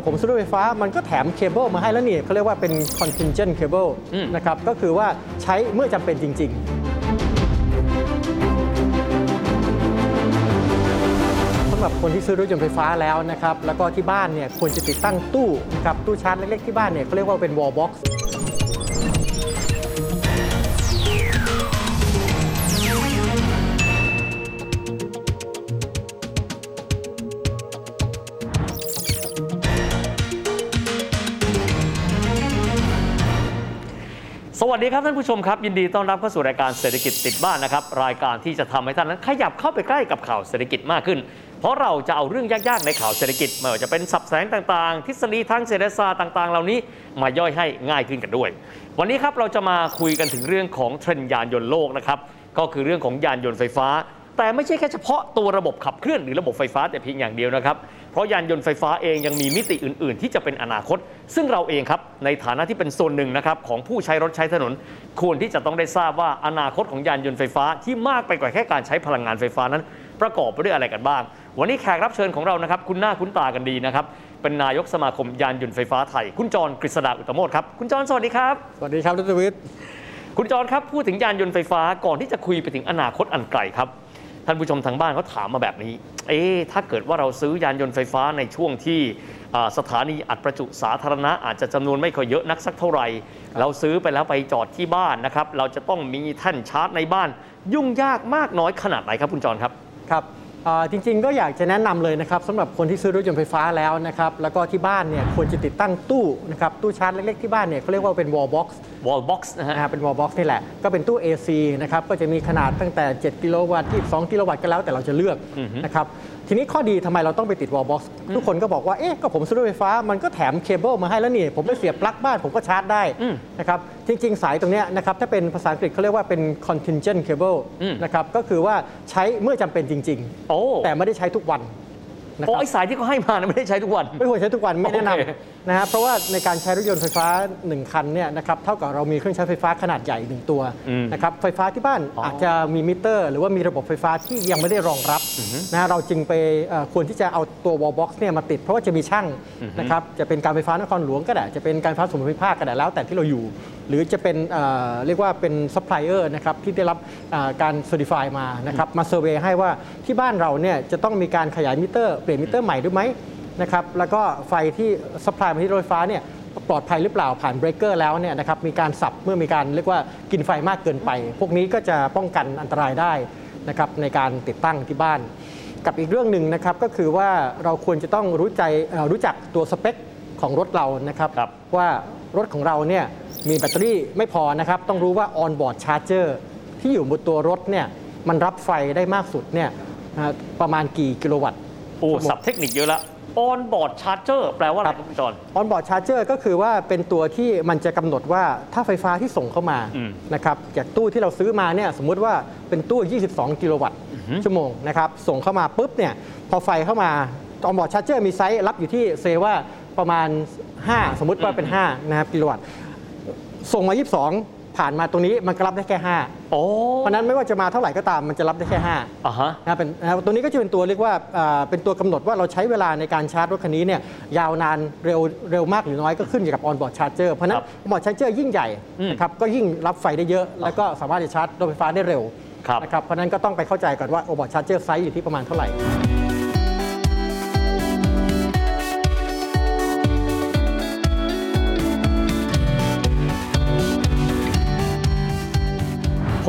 ก็ผมซื้อรถไฟฟ้า มันก็แถมเคเบิลมาให้แล้วนี่เขาเรียกว่าเป็น contingent cable อืมนะครับก็คือว่าใช้เมื่อจำเป็นจริง ๆสำหรับคนที่ซื้อรถยนต์ไฟฟ้าแล้วนะครับแล้วก็ที่บ้านเนี่ยควรจะติดตั้งตู้นะครับตู้ชาร์จเล็กๆที่บ้านเนี่ยเขาเรียกว่าเป็น wall box วัสดีครับท่านผู้ชมครับ ยินดีต้อนรับเข้าสู่รายการเศรษฐกิจติดบ้านนะครับ รายการที่จะทำให้ท่านนั้นขยับเข้าไปใกล้กับข่าวเศรษฐกิจมากขึ้น เพราะเราจะเอาเรื่องยากๆในข่าวเศรษฐกิจไม่ว่าจะเป็นสับแสงต่างๆ ทฤษฎีทางเศรษฐศาสตร์ต่างๆ เหล่านี้มาย่อยให้ง่ายขึ้นกันด้วย วันนี้ครับเราจะมาคุยกันถึงเรื่องของเทรนด์ยานยนต์โลกนะครับก็คือเรื่องของยานยนต์ไฟฟ้า แต่ไม่ใช่แค่เฉพาะตัวระบบขับเคลื่อนหรือระบบไฟฟ้าแต่เพียงอย่างเดียวนะครับ เพราะยานยนต์ไฟฟ้าเองยังมีมิติอื่น ๆ ที่จะเป็นอนาคต ซึ่งเราเองครับในฐานะที่เป็นส่วนหนึ่งนะครับของผู้ใช้รถใช้ถนน ควรที่จะต้องได้ทราบว่าอนาคตของยานยนต์ไฟฟ้าที่มากไปกว่าแค่การใช้พลังงานไฟฟ้านั้น ประกอบไปด้วยอะไรกันบ้าง วันนี้แขกรับเชิญของเรานะครับคุณหน้าคุ้นตากันดีนะครับเป็นนายกสมาคมยานยนต์ไฟฟ้าไทย คุณจรกฤษดาอุตตโมทครับคุณจรสวัสดีครับสวัสดีครับดรวิทย์คุณจรครับพูดถึงยานยนต์ไฟฟ้าก่อนที่จะคุยไปถึงอนาคตอันไกลครับ ท่านผู้ชมทางบ้านเขาถามมาแบบนี้ เอ๊ะถ้าเกิดว่าเราซื้อยานยนต์ไฟฟ้าในช่วงที่อ่าสถานีอัดประจุสาธารณะอาจจะจำนวนไม่ค่อยเยอะนักสักเท่าไหร่ เราซื้อไปแล้วไปจอดที่บ้านนะครับ เราจะต้องมีแท่นชาร์จในบ้าน ยุ่งยากมากน้อยขนาดไหนครับคุณจรครับ ครับเอ่อ จริงๆ ก็อยากจะแนะนำเลยนะครับสำหรับคนที่ซื้อรถยนต์ไฟฟ้าแล้วนะครับแล้วก็ที่บ้านเนี่ยควรจะติดตั้งตู้นะครับตู้ชาร์จเล็กๆที่บ้านเนี่ยเขาเรียกว่าเป็น wall box wall box นะฮะนะฮะเป็น wall box นี่แหละ ก็เป็นตู้ AC นะครับก็จะมีขนาดตั้งแต่ 7 กิโลวัตต์22กิโลวัตต์ก็แล้วแต่เราจะเลือกอือฮึนะครับ ทีนี้ข้อดีทำไมเราต้องไปติด wall box ทุกคนก็บอกว่า เอ๊ะ ก็ผมซื้อรถไฟฟ้า มันก็แถมเคเบิลมาให้แล้วนี่ ผมไปเสียบปลั๊กบ้านผมก็ชาร์จได้อืมนะครับ จริง ๆ สายตรงเนี้ยนะครับ ถ้าเป็นภาษาอังกฤษเขาเรียกว่าเป็น contingent cable อืมนะครับ ก็คือว่าใช้เมื่อจำเป็นจริงๆโอ้แต่ไม่ได้ใช้ทุกวัน นะคโอ้รับไอสายที่เขาให้มานะไม่ได้ใช้ทุกวัน ไม่ควรใช้ทุกวันไม่แนะนโอเคำนะฮะเพราะว่าในการใช้รถยนต์ไฟฟ้า 1 คันเนี่ยนะครับเท่ากับเรามีเครื่องใช้ไฟฟ้าขนาดใหญ่ 1 ตัวอืมนะครับไฟฟ้าที่บ้านอ๋อออาจจะมีมิเตอร์ หรือว่ามีระบบไฟฟ้าที่ยังไม่ได้รองรับนะฮะเราจึงไปเอ่อควรที่จะเอาตัว wall box เนี่ยมาติด เพราะว่าจะมีช่างนะครับจะเป็นการไฟฟ้านครหลวงก็ได้จะเป็นการไฟฟ้าส่วนภูมิภาคก็ได้แล้วแต่ที่เราอยู่ หรือจะเป็นเอ่อเรียกว่าเป็นซัพพลายเออร์นะครับที่ได้รับเอ่อการ certify มานะครับมา survey ให้ว่าที่บ้านเราเนี่ยจะต้องมีการขยายมิเตอร์เปลี่ยนมิเตอร์ใหม่ด้วยไหมนะครับแล้วก็ไฟที่ supply มาที่รถไฟฟ้าเนี่ยปลอดภัยหรือเปล่าผ่านเบรกเกอร์แล้วเนี่ยนะครับมีการสับเมื่อมีการเรียกว่ากินไฟมากเกินไป พวกนี้ก็จะป้องกันอันตรายได้นะครับในการติดตั้งที่บ้าน กับอีกเรื่องหนึ่งนะครับก็คือว่าเราควรจะต้องรู้ใจเอ่อรู้จักตัวสเปคของรถเรานะครับครับว่ารถของเราเนี่ย มีแบตเตอรี่ไม่พอนะครับ ต้องรู้ว่า on board charger ที่อยู่บนตัวรถเนี่ยมันรับไฟได้มากสุดเนี่ยอ่าประมาณกี่กิโลวัตต์โอ้สับเทคนิคเยอะละ on board charger แปลว่าอะไรครับคุณจร on board charger ก็คือว่าเป็นตัวที่มันจะกำหนดว่าถ้าไฟฟ้าที่ส่งเข้ามาอืมนะครับจากตู้ที่เราซื้อมาเนี่ยสมมุติว่าเป็นตู้ 22 กิโลวัตต์ชั่วโมงนะครับส่งเข้ามาปุ๊บเนี่ยพอไฟเข้ามา on board charger มีไซส์รับอยู่ที่เซว่าประมาณ 5 สมมุติว่าเป็น5นะครับกิโลวัตต์ ส่งมา 22 ผ่านมาตรงนี้มันก็รับได้แค่ 5 โอ้เพราะฉะนั้นไม่ว่าจะมาเท่าไหร่ก็ตามมันจะรับได้แค่5อ่าฮะ นะครับเป็นนะครับตัวนี้ก็จะเป็นตัวเรียกว่าอ่าเป็นตัวกำหนดว่าเราใช้เวลาในการชาร์จรถคันนี้เนี่ยยาวนานเร็วเร็วมากหรือน้อยก็ขึ้นอยู่กับ on board charger เพราะฉะนั้คนรับ on board charger ยิ่งใหญ่อืมนะครับก็ยิ่งรับไฟได้เยอะ แล้วก็สามารถจะชาร์จรถไฟฟ้าได้เร็วครับ นะครับเพราะฉะนั้นก็ต้องไปเข้าใจก่อนว่า on board charger ไซส์อยู่ที่ประมาณเท่าไหร่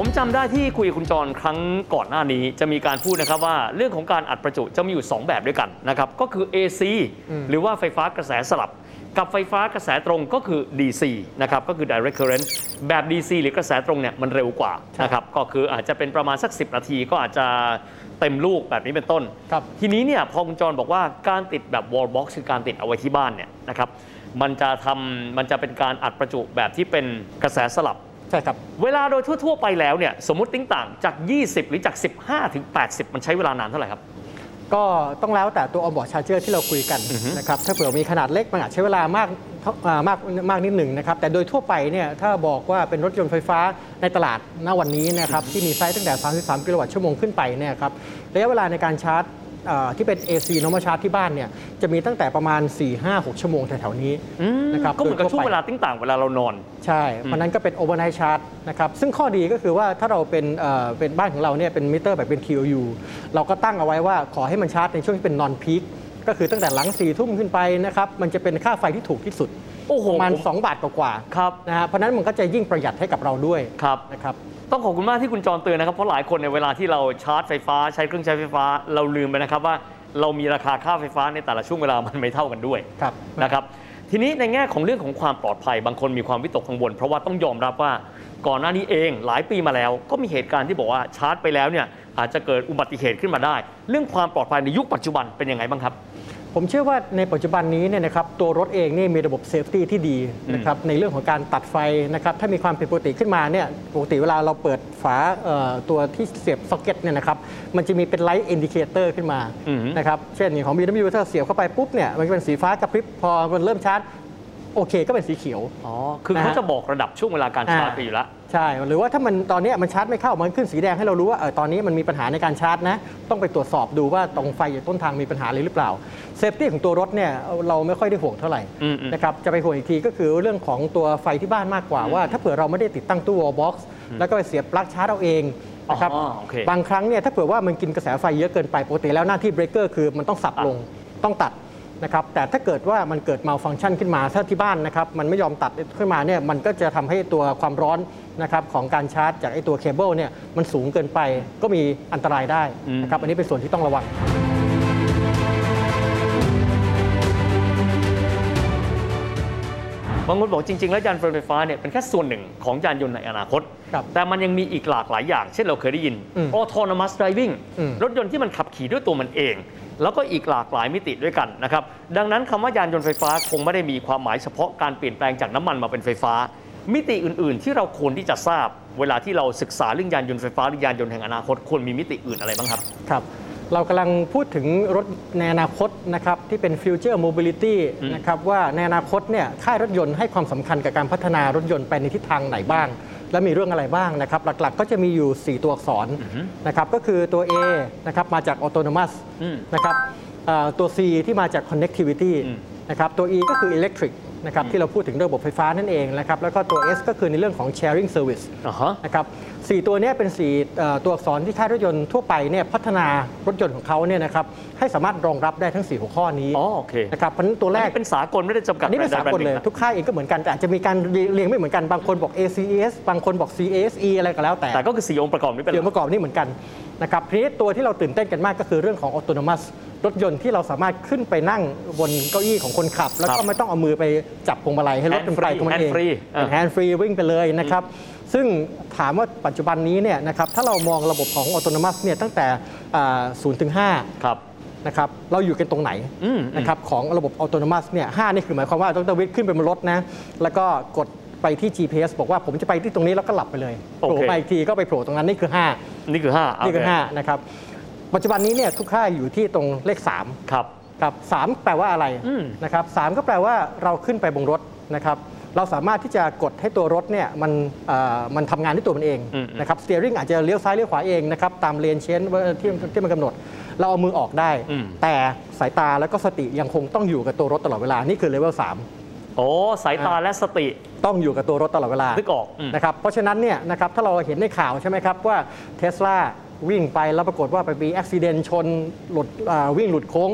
ผมจำได้ที่คุยกับคุณจรครั้งก่อนหน้านี้ จะมีการพูดนะครับว่าเรื่องของการอัดประจุจะมีอยู่ 2 แบบด้วยกันนะครับก็คือ AC อืมหรือว่าไฟฟ้ากระแสสลับ กับไฟฟ้ากระแสตรงก็คือ DC นะครับก็คือ direct current แบบ DC หรือกระแสตรงเนี่ยมันเร็วกว่านะครับก็คืออาจจะเป็นประมาณสัก 10 นาทีก็อาจจะเต็มลูกแบบนี้เป็นต้นครับทีนี้เนี่ยพอคุณจรบอกว่าการติดแบบ wall box คือการติดเอาไว้ที่บ้านเนี่ยนะครับมันจะทำมันจะเป็นการอัดประจุแบบที่เป็นกระแสสลับ ใช่ครับ เวลาโดยทั่ว ๆ ไปแล้วเนี่ยสมมติติ้งต่างจาก 20 หรือจาก 15 ถึง 80 มันใช้เวลานานเท่าไหร่ครับ ก็ต้องแล้วแต่ตัว on board charger ที่เราคุยกันอือฮึนะครับถ้าเผื่อมีขนาดเล็กมันอาจใช้เวลามากเท่าอ่ามากมากนิดหนึ่งนะครับแต่โดยทั่วไปเนี่ยถ้าบอกว่าเป็นรถยนต์ไฟฟ้าในตลาดณวันนี้นะครับที่มีไซส์ตั้งแต่ 33 กิโลวัตต์ชั่วโมงขึ้นไปเนี่ยครับระยะเวลาในการชาร์จ เอ่อที่เป็น AC normal charge ที่บ้านเนี่ยจะมีตั้งแต่ประมาณ 4-5-6 ชั่วโมงแถวๆนี้อืมนะครับก็เหมือนกับโดยทั่ช่ววงเวลาิ้งต่างเวลาเรานอน ใช่เพราะนั้นก็เป็น overnight charge นะครับซึ่งข้อดีก็คือว่าถ้าเราเป็นเอ่อเป็นบ้านของเราเนี่ยเป็นมิเตอร์แบบเป็น QOU เราก็ตั้งเอาไว้ว่าขอให้มันชาร์จในช่วงที่เป็น non peak ก็คือตั้งแต่หลัง4ทุ่มขึ้นไปนะครับมันจะเป็นค่าไฟที่ถูกที่สุดโอ้โหประมาณผม2บาทกว่าครับๆนะฮะเพราะนั้นมันก็จะยิ่งประหยัดให้กับเราด้วยครับนะครับ ต้องขอบคุณมากที่คุณจรเตือนนะครับ เพราะหลายคนในยเวลาที่เราชาร์จไฟฟ้าใช้เครื่องใช้ไฟฟ้าเราลืมไปนะครับว่าเรามีราคาค่าไฟฟ้าในแต่ละช่วงเวลามันไม่เท่ากันด้วยครับนะครับทีนี้ในแง่ของเรื่องของความปลอดภัยบางคนมีความวิตกกังวล เพราะว่าต้องยอมรับว่าก่อนหน้านี้เองหลายปีมาแล้ว ก็มีเหตุการณ์ที่บอกว่าชาร์จไปแล้วเนี่ยอาจจะเกิดอุบัติเหตุขึ้นมาได้ เรื่องความปลอดภัยในยุคปัจจุบันเป็นยังไงบ้างครับ ผมเชื่อว่าในปัจจุบันนี้เนี่ยนะครับตัวรถเองนี่มีระบบ safety ที่ดีนะครับในเรื่องของการตัดไฟนะครับถ้ามีความผิดปกติขึ้นมาเนี่ยปกติเวลาเราเปิดฝาเอ่อตัวที่เสียบซ็อกเก็ตเนี่ยนะครับมันจะมีเป็น light indicator ขึ้นมาอือฮึนะครับเช่นอย่างของ BMW ถ้าเสียบเข้าไปปุ๊บเนี่ยมันจะเป็นสีฟ้ากระพริบพอมันเริ่มชาร์จ โอเคก็เป็นสีเขียว อ๋อ คือนะฮะเขาจะบอกระดับช่วงเวลาการชาร์จอ่าไปอยู่แล้ว ใช่ หรือว่าถ้ามันตอนเนี้ยมันชาร์จไม่เข้า มันขึ้นสีแดงให้เรารู้ว่าเออตอนนี้มันมีปัญหาในการชาร์จนะ ต้องไปตรวจสอบดูว่าตรงไฟอยู่ต้นทางมีปัญหาอะไรหรือเปล่า safety ของตัวรถเนี่ยเราไม่ค่อยได้ห่วงเท่าไหร่อืมอืมนะครับ จะไปห่วงอีกทีก็คือเรื่องของตัวไฟที่บ้านมากกว่าว่า ถ้าเผื่อเราไม่ได้ติดตั้งตู้ wall box แล้วก็ไปเสียบปลั๊กชาร์จเอาเองนะครับอ๋อโอเคบางครั้งเนี่ยถ้าเผื่อว่ามันกินกระแสไฟเยอะเกินไปปกติแล้วหน้าที่เบรกเกอร์คือมันต้องสับลงต้องตัด นะครับแต่ถ้าเกิดว่ามันเกิด malfunction ขึ้นมาถ้าที่บ้านนะครับมันไม่ยอมตัดขึ้นมาเนี่ยมันก็จะทำให้ตัวความร้อนนะครับของการชาร์จจากไอ้ตัวเคเบิลเนี่ยมันสูงเกินไปก็มีอันตรายได้นะครับอันนี้เป็นส่วนที่ต้องระวังบางคนบอกจริง ๆ แล้วยานไฟฟ้าเนี่ยเป็นแค่ส่วนหนึ่งของยานยนต์ในอนาคตครับแต่มันยังมีอีกหลากหลายอย่าง เช่นเราเคยได้ยินอืม autonomous driving อืมรถยนต์ที่มันขับขี่ด้วยตัวมันเอง แล้วก็อีกหลากหลายมิติด้วยกันนะครับดังนั้นคำว่ายานยนต์ไฟฟ้าคงไม่ได้มีความหมายเฉพาะการเปลี่ยนแปลงจากน้ำมันมาเป็นไฟฟ้า มิติอื่น ๆ ที่เราควรที่จะทราบ เวลาที่เราศึกษาเรื่องยานยนต์ไฟฟ้าหรือยานยนต์แห่งอนาคตควรมีมิติอื่นอะไรบ้างครับครับเรากำลังพูดถึงรถในอนาคตนะครับที่เป็น Future Mobility อืมนะครับว่าในอนาคตเนี่ยค่ายรถยนต์ให้ความสำคัญกับการพัฒนารถยนต์ไปในทิศทางไหนบ้าง และมีเรื่องอะไรบ้างนะครับหลักๆ ก็จะมีอยู่ 4 ตัวอักษรนะครับก็คือตัว A นะครับมาจาก Autonomous อืมนะครับเอ่อตัว C ที่มาจาก Connectivity อืมนะครับตัว E ก็คือ Electric นะครับที่เราพูดถึงเรื่องระบบไฟฟ้านั่นเองนะครับแล้วก็ตัว S ก็คือในเรื่องของ Sharing Service อ่าฮะนะครับสี่ตัวเนี้เป็นสี่เอ่อตัวอักษรที่ค่ายรถยนต์ทั่วไปเนี่ยพัฒนารถยนต์ของเขาเนี่ยนะครับให้สามารถรองรับได้ทั้ง 4 หัวข้อนี้อ๋อโอเคนะครับเพราะฉะนั้นตัวแรกอันนี้เป็นสากลไม่ได้จำกัดอันนี้เป็นแบรสานด์กลเลยแบรนด์หนึ่งนะทุกค่ายเองก็เหมือนกันแต่อาจจะมีการเรียงไม่เหมือนกันบางคนบอก ACES บางคนบอก CASE อะไรก็แล้วแต่แต่ก็คือสี่องค์ประกอบนี้เป็นหเดี๋ยวลักประกอบนี่เหมือนกัน นะครับทีนี้ตัวที่เราตื่นเต้นกันมากก็คือเรื่องของ autonomous รถยนต์ที่เราสามารถขึ้นไปนั่งบนเก้าอี้ของคนขับ แล้วคก็รับไม่ต้องเอามือไปจับพวงมาลัยให้รถ Hand เป็นไปของมันเอง free hand free เป็นอ่าแฮนด์ฟรีวิ่งไปเลยนะครับซึ่งถามว่าปัจจุบันนี้เนี่ยนะครับถ้าเรามองระบบของ autonomous เนี่ยตั้งแต่ศูนย์ถึงห้าครับนะครับเราอยู่กันตรงไหนอืมนะครับของระบบ autonomous เนี่ยห้านี่คือหมายความว่าดรวิทย์ขึ้นไปบนรถนะแล้วก็กด ไปที่ GPS บอกว่าผมจะไปที่ตรงนี้แล้วก็หลับไปเลยโอโผเคล่มาอีกทีก็ไปโผล่ตรงนั้นนี่คือ 5 นี่คือห้านี่คือโเ5นะครับปัจจุบันนี้เนี่ยทุกค่ายอยู่ที่ตรงเลข3ครับครับสามแปลว่าอะไรอืมนะครับสามก็แปลว่าเราขึ้นไปบนรถนะครับเราสามารถที่จะกดให้ตัวรถเนี่ยมันเอ่อมันทำงานด้วยตัวมันเองอืมนะครับสเตียริงอาจจะเลี้ยวซ้ายเลี้ยวขวาเองนะครับตามเลนเชนที่ที่มันกำหนด เราเอามือออกได้อืมแต่สายตาแล้วก็สติยังคงต้องอยู่กับตัวรถตลอดเวลา นี่คือเลเวล3 โอ้สายตาและสติ ต้องอยู่กับตัวรถตลอดเวลานึกออกอืมนะครับเพราะฉะนั้นเนี่ยนะครับถ้าเราเห็นในข่าวใช่ไหมครับว่าเทสลาวิ่งไปแล้วปรากฏว่าไปมีอุบัติเหตุชนหลุดอ่าวิ่งหลุดโค้ง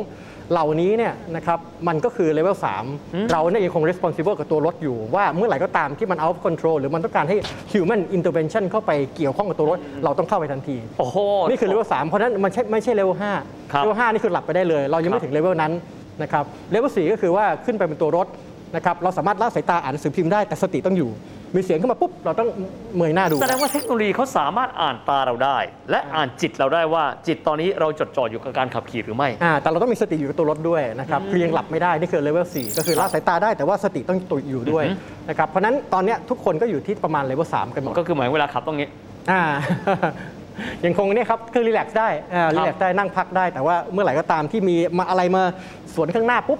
เหล่านี้เนี่ยนะครับมันก็คือเลเวล3เราเนี่ยยังคง responsible กับตัวรถอยู่ ว่าเมื่อไหร่ก็ตามที่มัน out of control หรือมันต้องการให้ human intervention เข้าไปเกี่ยวข้องกับตัวรถ เราต้องเข้าไปทันที โอ้โห นี่คือเลเวล3เพราะฉะนั้นมันใช่ไม่ใช่เลเวล5ครับเลเวล5นี่คือหลับไปได้เลย เรายังไม่ครับถึง level นั้นนะครับเลเวล4ก็คือว่าขึ้นไปเป็นตัวรถ นะครับเราสามารถละสายตาอ่านหนังสือพิมพ์ได้แต่สติต้องอยู่ มีเสียงขึ้นมาปุ๊บเราต้องเงยหน้าดู แสดงว่าเทคโนโลยีเขาสามารถอ่านตาเราได้ และอ่านจิตเราได้ว่าจิตตอนนี้เราจดจ่ออยู่กับการขับขี่หรือไม่อ่าแต่เราต้องมีสติอยู่กับตัวรถด้วยนะครับคือยังหลับไม่ได้นี่คือเลเวล4ก็คือละสายตาได้แต่ว่าสติต้องอยู่ด้วยอือฮึนะครับเพราะฉะนั้นตอนเนี้ยทุกคนก็อยู่ที่ประมาณเลเวล3กันหมดก็คือหมายเวลาขับต้องงี้อ่ายังคงเนี่ยครับคือรีแลกซ์ได้อ่าครับรีแลกซ์ได้นั่งพักได้แต่ว่าเมื่อไหร่ก็ตามที่มีมาอะไรมาสวนข้างหน้าปุ๊บ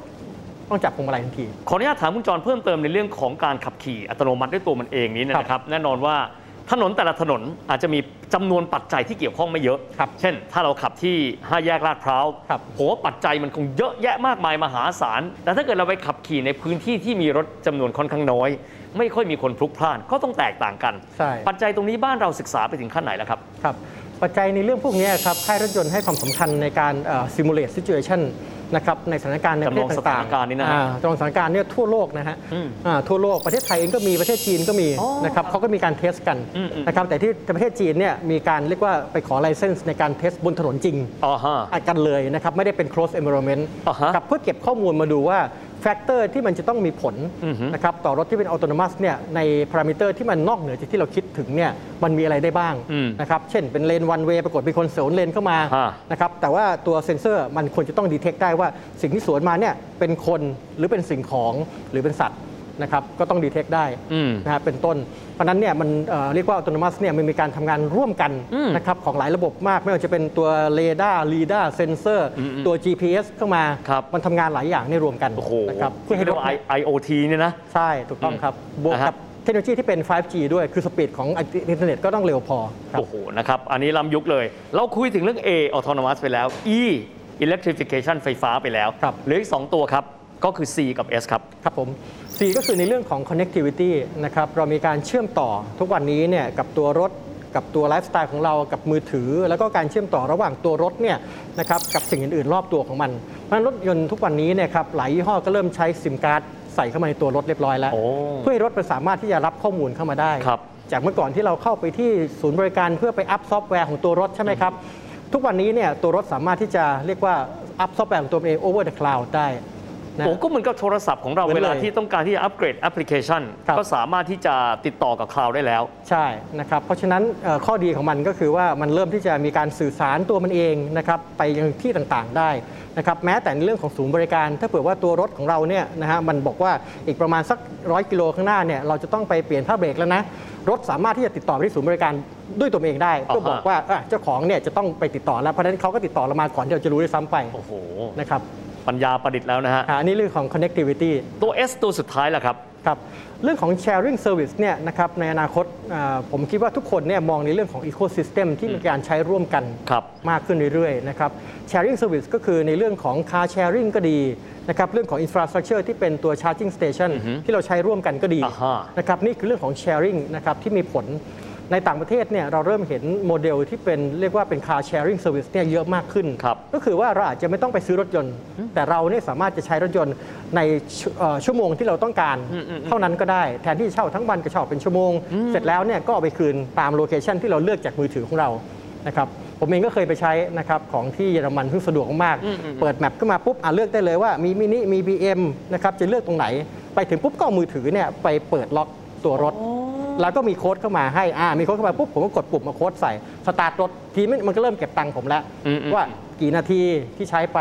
ต้องจับพวงมาลัยทันที ขออนุญาตถามคุณจรเพิ่มเติมในเรื่องของการขับขี่อัตโนมัติด้วยตัวมันเองนี้นะครับ แน่นอนว่าถนนแต่ละถนนอาจจะมีจำนวนปัจจัยที่เกี่ยวข้องไม่เยอะครับเช่น ถ้าเราขับที่5แยกลาดพร้าวครับผมว่าปัจจัยมันคงเยอะแยะมากมายมหาศาล แต่ถ้าเกิดเราไปขับขี่ในพื้นที่ที่มีรถจำนวนค่อนข้างน้อย ไม่ค่อยมีคนพลุกพล่าน ก็ต้องแตกต่างกันใช่ปัจจัยตรงนี้บ้านเราศึกษาไปถึงขั้นไหนแล้วครับ ครับ ปัจจัยในเรื่องพวกนี้ครับ ค่ายรถยนต์ให้ความสำคัญในการเอ่อ simulate situation นะครับในสถานการณ์ในประเทศจำลองสถาต่านงการณ์นี่นะฮะอ่าจำลองสถานการณ์เนี่ยทั่วโลกนะฮะอืมอ่าทั่วโลกประเทศไทยเองก็มีประเทศจีนก็มีอ๋อนะครับเขาก็มีการเทสกันอืมอืมนะครับแต่ที่ประเทศจีนเนี่ยมีการเรียกว่าไปขอไลเซนส์ในการเทสบนถนนจริงอ๋อฮะกันเลยนะครับไม่ได้เป็น close environment อ่าฮะครับเพื่อเก็บข้อมูลมาดูว่าแฟ factor ที่มันจะต้องมีผลอือฮึนะครับต่อรถที่เป็น autonomous เนี่ยในพารามิเตอร์ที่มันนอกเหนือจากที่เราคิดถึงเนี่ยมันมีอะไรได้บ้างอืมนะครับเช่นเป็นเลน one way ปรากฏมีคนสวนเลนเข้ามาฮะนะครับแต่ว่าตัวเซ็นเซอร์มันควรจะต้อง detect ได้ว่าสิ่งที่สวนมาเนี่ยเป็นคนหรือเป็นสิ่งของหรือเป็นสัตว์ นะครับก็ต้อง detect ได้อืมนะฮะเป็นต้น เพราะฉะนั้นเนี่ยมันเอ่อเรียกว่าอัตโนมัติเนี่ยมันมีการทำงานร่วมกันอืมนะครับของหลายระบบมาก ไม่ว่าจะเป็นตัวเรดาร์ LiDAR เซนเซอร์อืมตัว GPS เข้ามาครับมันทำงานหลายอย่างในรวมกันโอ้โหนะครับเพื่อให้เรียกว่า IoT เนี่ยนะ ใช่ถูกต้องครับบวกนะฮะกับเทคโนโลยีที่เป็น 5G ด้วย คือ speed ของอินเทอร์เน็ตก็ต้องเร็วพอครับโอ้โห นะครับ อันนี้ล้ำยุคเลย เราคุยถึงเรื่อง A autonomous ไปแล้ว E electrification ไฟฟ้าไปแล้วครับเหลืออีก 2 ตัวครับ ก็คือ C กับ S ครับ ครับผม C ก็คือในเรื่องของ connectivity นะครับ เรามีการเชื่อมต่อทุกวันนี้เนี่ยกับตัวรถกับตัวไลฟ์สไตล์ของเรากับมือถือ แล้วก็การเชื่อมต่อระหว่างตัวรถเนี่ยนะครับกับสิ่งอื่น ๆ รอบตัวของมันเพราะฉะนั้นรถยนต์ทุกวันนี้เนี่ยครับหลายยี่ห้อก็เริ่มใช้ซิมการ์ดใส่เข้ามาในตัวรถเรียบร้อยแล้วโอ้เพื่อให้รถมันสามารถที่จะรับข้อมูลเข้ามาได้ครับจากเมื่อก่อนที่เราเข้าไปที่ศูนย์บริการเพื่อไปอัพซอฟต์แวร์ของตัวรถใช่ไหมครับทุกวันนี้เนี่ยตัวรถสามารถที่จะเรียกว่าอัพซอฟต์แวร์ของตัวมันเอง over the cloud ได้นะ โอ้ก็เหมือนกับโทรศัพท์ของเราเหมือนเวลาเลยที่ต้องการที่จะอัปเกรดแอปพลิเคชันครับก็สามารถที่จะติดต่อกับคลาวด์ได้แล้ว ใช่นะครับเพราะฉะนั้นเอ่อข้อดีของมันก็คือว่ามันเริ่มที่จะมีการสื่อสารตัวมันเองนะครับไปยังที่ต่างๆได้นะครับแม้แต่ในเรื่องของศูนย์บริการ ถ้าเผื่อว่าตัวรถของเราเนี่ยนะฮะมันบอกว่าอีกประมาณสักร้อยกิโลข้างหน้าเนี่ยเราจะต้องไปเปลี่ยนผ้าเบรกแล้วนะรถสามารถที่จะติดต่อไปที่ศูนย์บริการด้วยตัวเองได้อ่าฮะเพื่อบอกว่าเอ้อเจ้าของเนี่ยจะต้องไปติดต่อแล้วเพราะฉะนั้นเขาก็ติดต่อเรามาก่อนที่เราจะรู้ด้วยซ้ำไปโอ้โหนะครับ ปัญญาประดิษฐ์แล้วนะฮะอ่าอันนี้เรื่องของ connectivity ตัว S ตัวสุดท้ายล่ะครับครับเรื่องของ sharing service เนี่ยนะครับในอนาคตอ่าผมคิดว่าทุกคนเนี่ยมองในเรื่องของ ecosystem ที่มีการใช้ร่วมกันครับมากขึ้นเรื่อยๆนะครับ sharing service ก็คือในเรื่องของ car sharing ก็ดีนะครับเรื่องของ infrastructure ที่เป็นตัว charging station ที่เราใช้ร่วมกันก็ดีอ่าฮะนะครับนี่คือเรื่องของ sharing นะครับที่มีผล ในต่างประเทศเนี่ยเราเริ่มเห็นโมเดลที่เป็นเรียกว่าเป็น car sharing service เนี่ยเยอะมากขึ้นครับก็คือว่าเราอาจจะไม่ต้องไปซื้อรถยนต์ แต่เราเนี่ยสามารถจะใช้รถยนต์ในชั่วเอ่อชั่วโมงที่เราต้องการเท่านั้นก็ได้ แทนที่จะเช่าทั้งวันก็เช่าเป็นชั่วโมง เสร็จแล้วเนี่ยก็เอาไปคืนตาม location ที่เราเลือกจากมือถือของเรานะครับผมเองก็เคยไปใช้นะครับของที่เยอรมันซึ่งสะดวกมากๆเปิด map ขึ้นมาปุ๊บอะเลือกได้เลยว่ามีมินิมี BM นะครับจะเลือกตรงไหน ไปถึงปุ๊บก็เอามือถือเนี่ยไปเปิดล็อกตัวรถ แล้วก็มีโค้ดเข้ามาให้อ่ามีโค้ดเข้ามาปุ๊บผมก็กดปุ่มมาโค้ดใส่สตาร์ทรถทีนี้มันก็เริ่มเก็บตังค์ผมแล้วอืมอืมว่ากี่นาทีที่ใช้ไป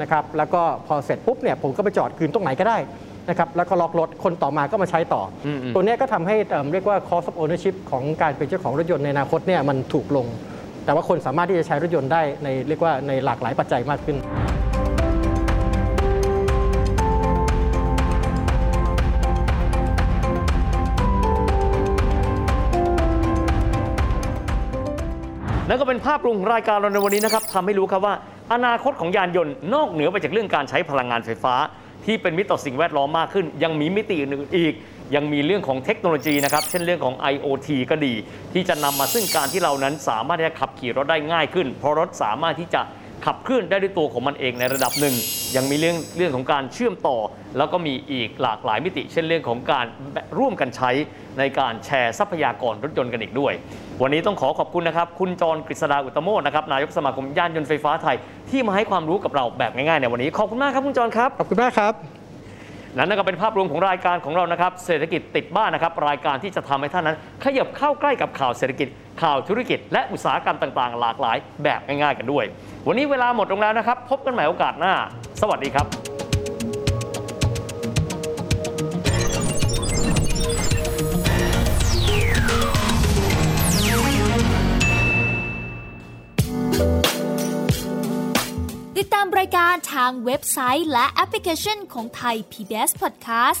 นะครับแล้วก็พอเสร็จปุ๊บเนี่ยผมก็ไปจอดคืนตรงไหนก็ได้นะครับแล้วก็ล็อกรถคนต่อมาก็มาใช้ต่ออมอืมตัวเนี้ยก็ทำให้เอิ่มเรียกว่า cost of ownership ของการเป็นเจ้าของรถยนต์ในอนาคตเนี่ยมันถูกลง แต่ว่าคนสามารถที่จะใช้รถยนต์ได้ในเรียกว่าในหลากหลายปัจจัยมากขึ้น นั่นก็เป็นภาพรวมของรายการเราในวันนี้นะครับทำให้รู้ครับว่า อนาคตของยานยนต์นอกเหนือไปจากเรื่องการใช้พลังงานไฟฟ้า ที่เป็นมิตรต่อสิ่งแวดล้อมมากขึ้น ยังมีมิติอื่นอีก ยังมีเรื่องของเทคโนโลยีนะครับ เช่นเรื่องของ IoT ก็ดี ที่จะนำมาซึ่งการที่เรานั้นสามารถที่จะขับขี่รถได้ง่ายขึ้น เพราะรถสามารถที่จะ ขับเคลื่อนได้ด้วยตัวของมันเองในระดับหนึ่ง ยังมีเรื่องเรื่องของการเชื่อมต่อ แล้วก็มีอีกหลากหลายมิติ เช่นเรื่องของการร่วมกันใช้ในการแชร์ทรัพยากรรถยนต์กันอีกด้วย วันนี้ต้องขอขอบคุณนะครับ คุณจรกฤษดาอุตตโมทนะครับนายกสมาคมยานยนต์ไฟฟ้าไทย ที่มาให้ความรู้กับเราแบบง่ายๆในวันนี้ขอบคุณมากครับคุณจรครับขอบคุณมากครับและนั่นก็เป็นภาพรวมของรายการของเรานะครับ เศรษฐกิจติดบ้านนะครับ รายการที่จะทำให้ท่านนั้น ขยับเข้าใกล้กับข่าวเศรษฐกิจ ข่าวธุรกิจ และอุตสาหกรรมต่างๆ หลากหลาย แบบง่ายๆกันด้วย วันนี้เวลาหมดลงแล้วนะครับ พบกันใหม่โอกาสหน้า สวัสดีครับติดตามรายการทางเว็บไซต์และแอปพลิเคชันของไทย PBS Podcast